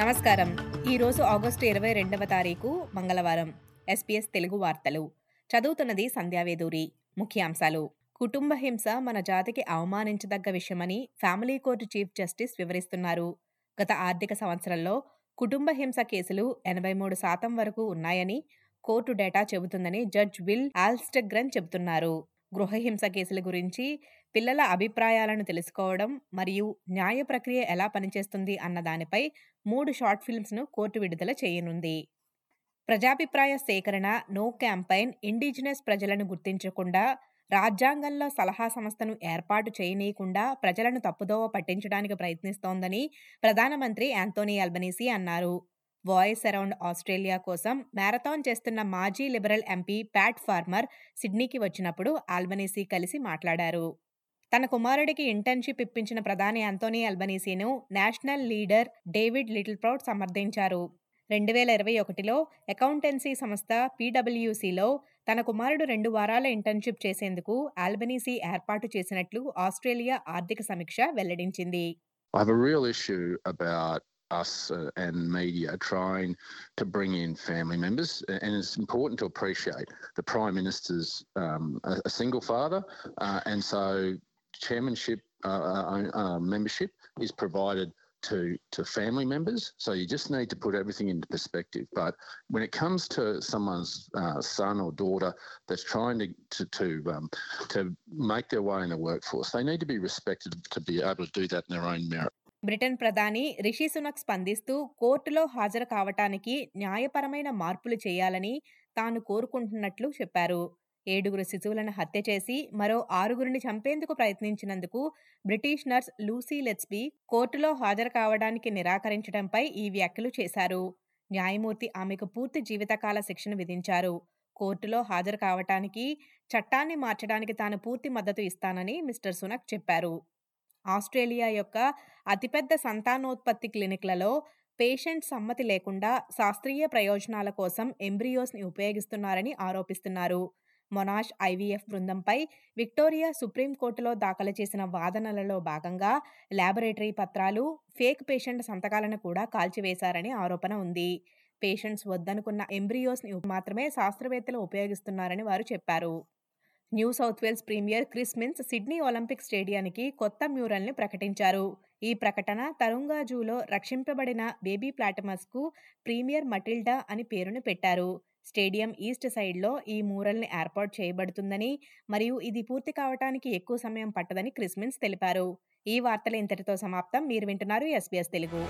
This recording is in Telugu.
నమస్కారం. ఈరోజు ఆగస్టు ఇరవై రెండవ తారీఖు మంగళవారం. ఎస్పీఎస్ తెలుగు వార్తలు. చదువుతున్నది సంధ్యావేదూరి. ముఖ్యాంశాలు. కుటుంబ హింస మన జాతికి అవమానించదగ్గ విషయమని ఫ్యామిలీ కోర్టు చీఫ్ జస్టిస్ వివరిస్తున్నారు. గత ఆర్థిక సంవత్సరంలో కుటుంబ హింస కేసులు ఎనభై మూడు శాతం వరకు ఉన్నాయని కోర్టు డేటా చెబుతుందని జడ్జ్ విల్ ఆల్స్టగ్రన్ చెబుతున్నారు. గృహహింస కేసుల గురించి పిల్లల అభిప్రాయాలను తెలుసుకోవడం మరియు న్యాయ ప్రక్రియ ఎలా పనిచేస్తుంది అన్న దానిపై మూడు షార్ట్ ఫిల్మ్స్ను కోర్టు విడుదల చేయనుంది. ప్రజాభిప్రాయ సేకరణ నో క్యాంపైన్ ఇండిజినస్ ప్రజలను గుర్తించకుండా రాజ్యాంగంలో సలహా సంస్థను ఏర్పాటు చేయనీయకుండా ప్రజలను తప్పుదోవ పట్టించడానికి ప్రయత్నిస్తోందని ప్రధానమంత్రి యాంతోనీ అల్బనీసీ అన్నారు. వాయిస్ అరౌండ్ ఆస్ట్రేలియా కోసం మ్యారథాన్ చేస్తున్న మాజీ లిబరల్ ఎంపీ ప్యాట్ ఫార్మర్ సిడ్నీకి వచ్చినప్పుడు ఆల్బనీసీ కలిసి మాట్లాడారు. తన కుమారుడికి ఇంటర్న్షిప్ ఇప్పించిన ప్రధాని అంతోనీ అల్బనీసీను National leader David Littleproud సమర్థించారు. రెండు వేల ఇరవై ఒకటిలో అకౌంటెన్సీ సంస్థ పీడబ్ల్యూసీలో తన కుమారుడు రెండు వారాల ఇంటర్న్షిప్ చేసేందుకు ఆల్బనీసీ ఏర్పాటు చేసినట్లు ఆస్ట్రేలియా ఆర్థిక సమీక్ష వెల్లడించింది. I have a real issue about us uh, and media trying to bring in family members, and it's important to appreciate the Prime Minister's um, a, a single father, uh, and so chairmanship uh, uh, uh, membership is provided to to family members. So you just need to put everything into perspective. But when it comes to someone's uh, son or daughter that's trying to to to, um, to make their way in the workforce, they need to be respected to be able to do that in their own merit. Britain ప్రధాని రిషి సునక్ స్పందిస్తూ కోర్టులో హాజరు కావటానికి న్యాయపరమైన మార్పులు చేయాలని తాను కోరుకుంటున్నట్లు చెప్పారు. ఏడుగురు శిశువులను హత్య చేసి మరో ఆరుగురిని చంపేందుకు ప్రయత్నించినందుకు బ్రిటిష్ నర్స్ లూసీ లెట్స్బీ కోర్టులో హాజరు కావడానికి నిరాకరించడంపై ఈ వ్యాఖ్యలు చేశారు. న్యాయమూర్తి ఆమెకు పూర్తి జీవితకాల శిక్షను విధించారు. కోర్టులో హాజరు కావటానికి చట్టాన్ని మార్చడానికి తాను పూర్తి మద్దతు ఇస్తానని మిస్టర్ సునక్ చెప్పారు. ఆస్ట్రేలియా యొక్క అతిపెద్ద సంతానోత్పత్తి క్లినిక్లలో పేషెంట్ సమ్మతి లేకుండా శాస్త్రీయ ప్రయోజనాల కోసం ఎంబ్రియోస్ని ఉపయోగిస్తున్నారని ఆరోపిస్తున్నారు. మొనాష్ ఐవీఎఫ్ బృందంపై విక్టోరియా సుప్రీంకోర్టులో దాఖలు చేసిన వాదనలలో భాగంగా ల్యాబొరేటరీ పత్రాలు ఫేక్ పేషెంట్ సంతకాలను కూడా కాల్చివేశారని ఆరోపణ ఉంది. పేషెంట్స్ వద్దనుకున్న ఎంబ్రియోస్ని మాత్రమే శాస్త్రవేత్తలు ఉపయోగిస్తున్నారని వారు చెప్పారు. New South Wales premier Chris Minns Sydney Olympic స్టేడియానికి కొత్త మ్యూరల్ని ప్రకటించారు. ఈ ప్రకటన తరుంగా జూలో రక్షింపబడిన బేబీ ప్లాటమస్కు ప్రీమియర్ మటిల్డా అని పేరును పెట్టారు. స్టేడియం ఈస్ట్ సైడ్లో ఈ మూరల్ని ఏర్పాటు చేయబడుతుందని మరియు ఇది పూర్తి కావడానికి ఎక్కువ సమయం పట్టదని క్రిస్మిన్స్ తెలిపారు. ఈ వార్తలు ఇంతటితో సమాప్తం. మీరు వింటున్నారు ఎస్బీఎస్ తెలుగు.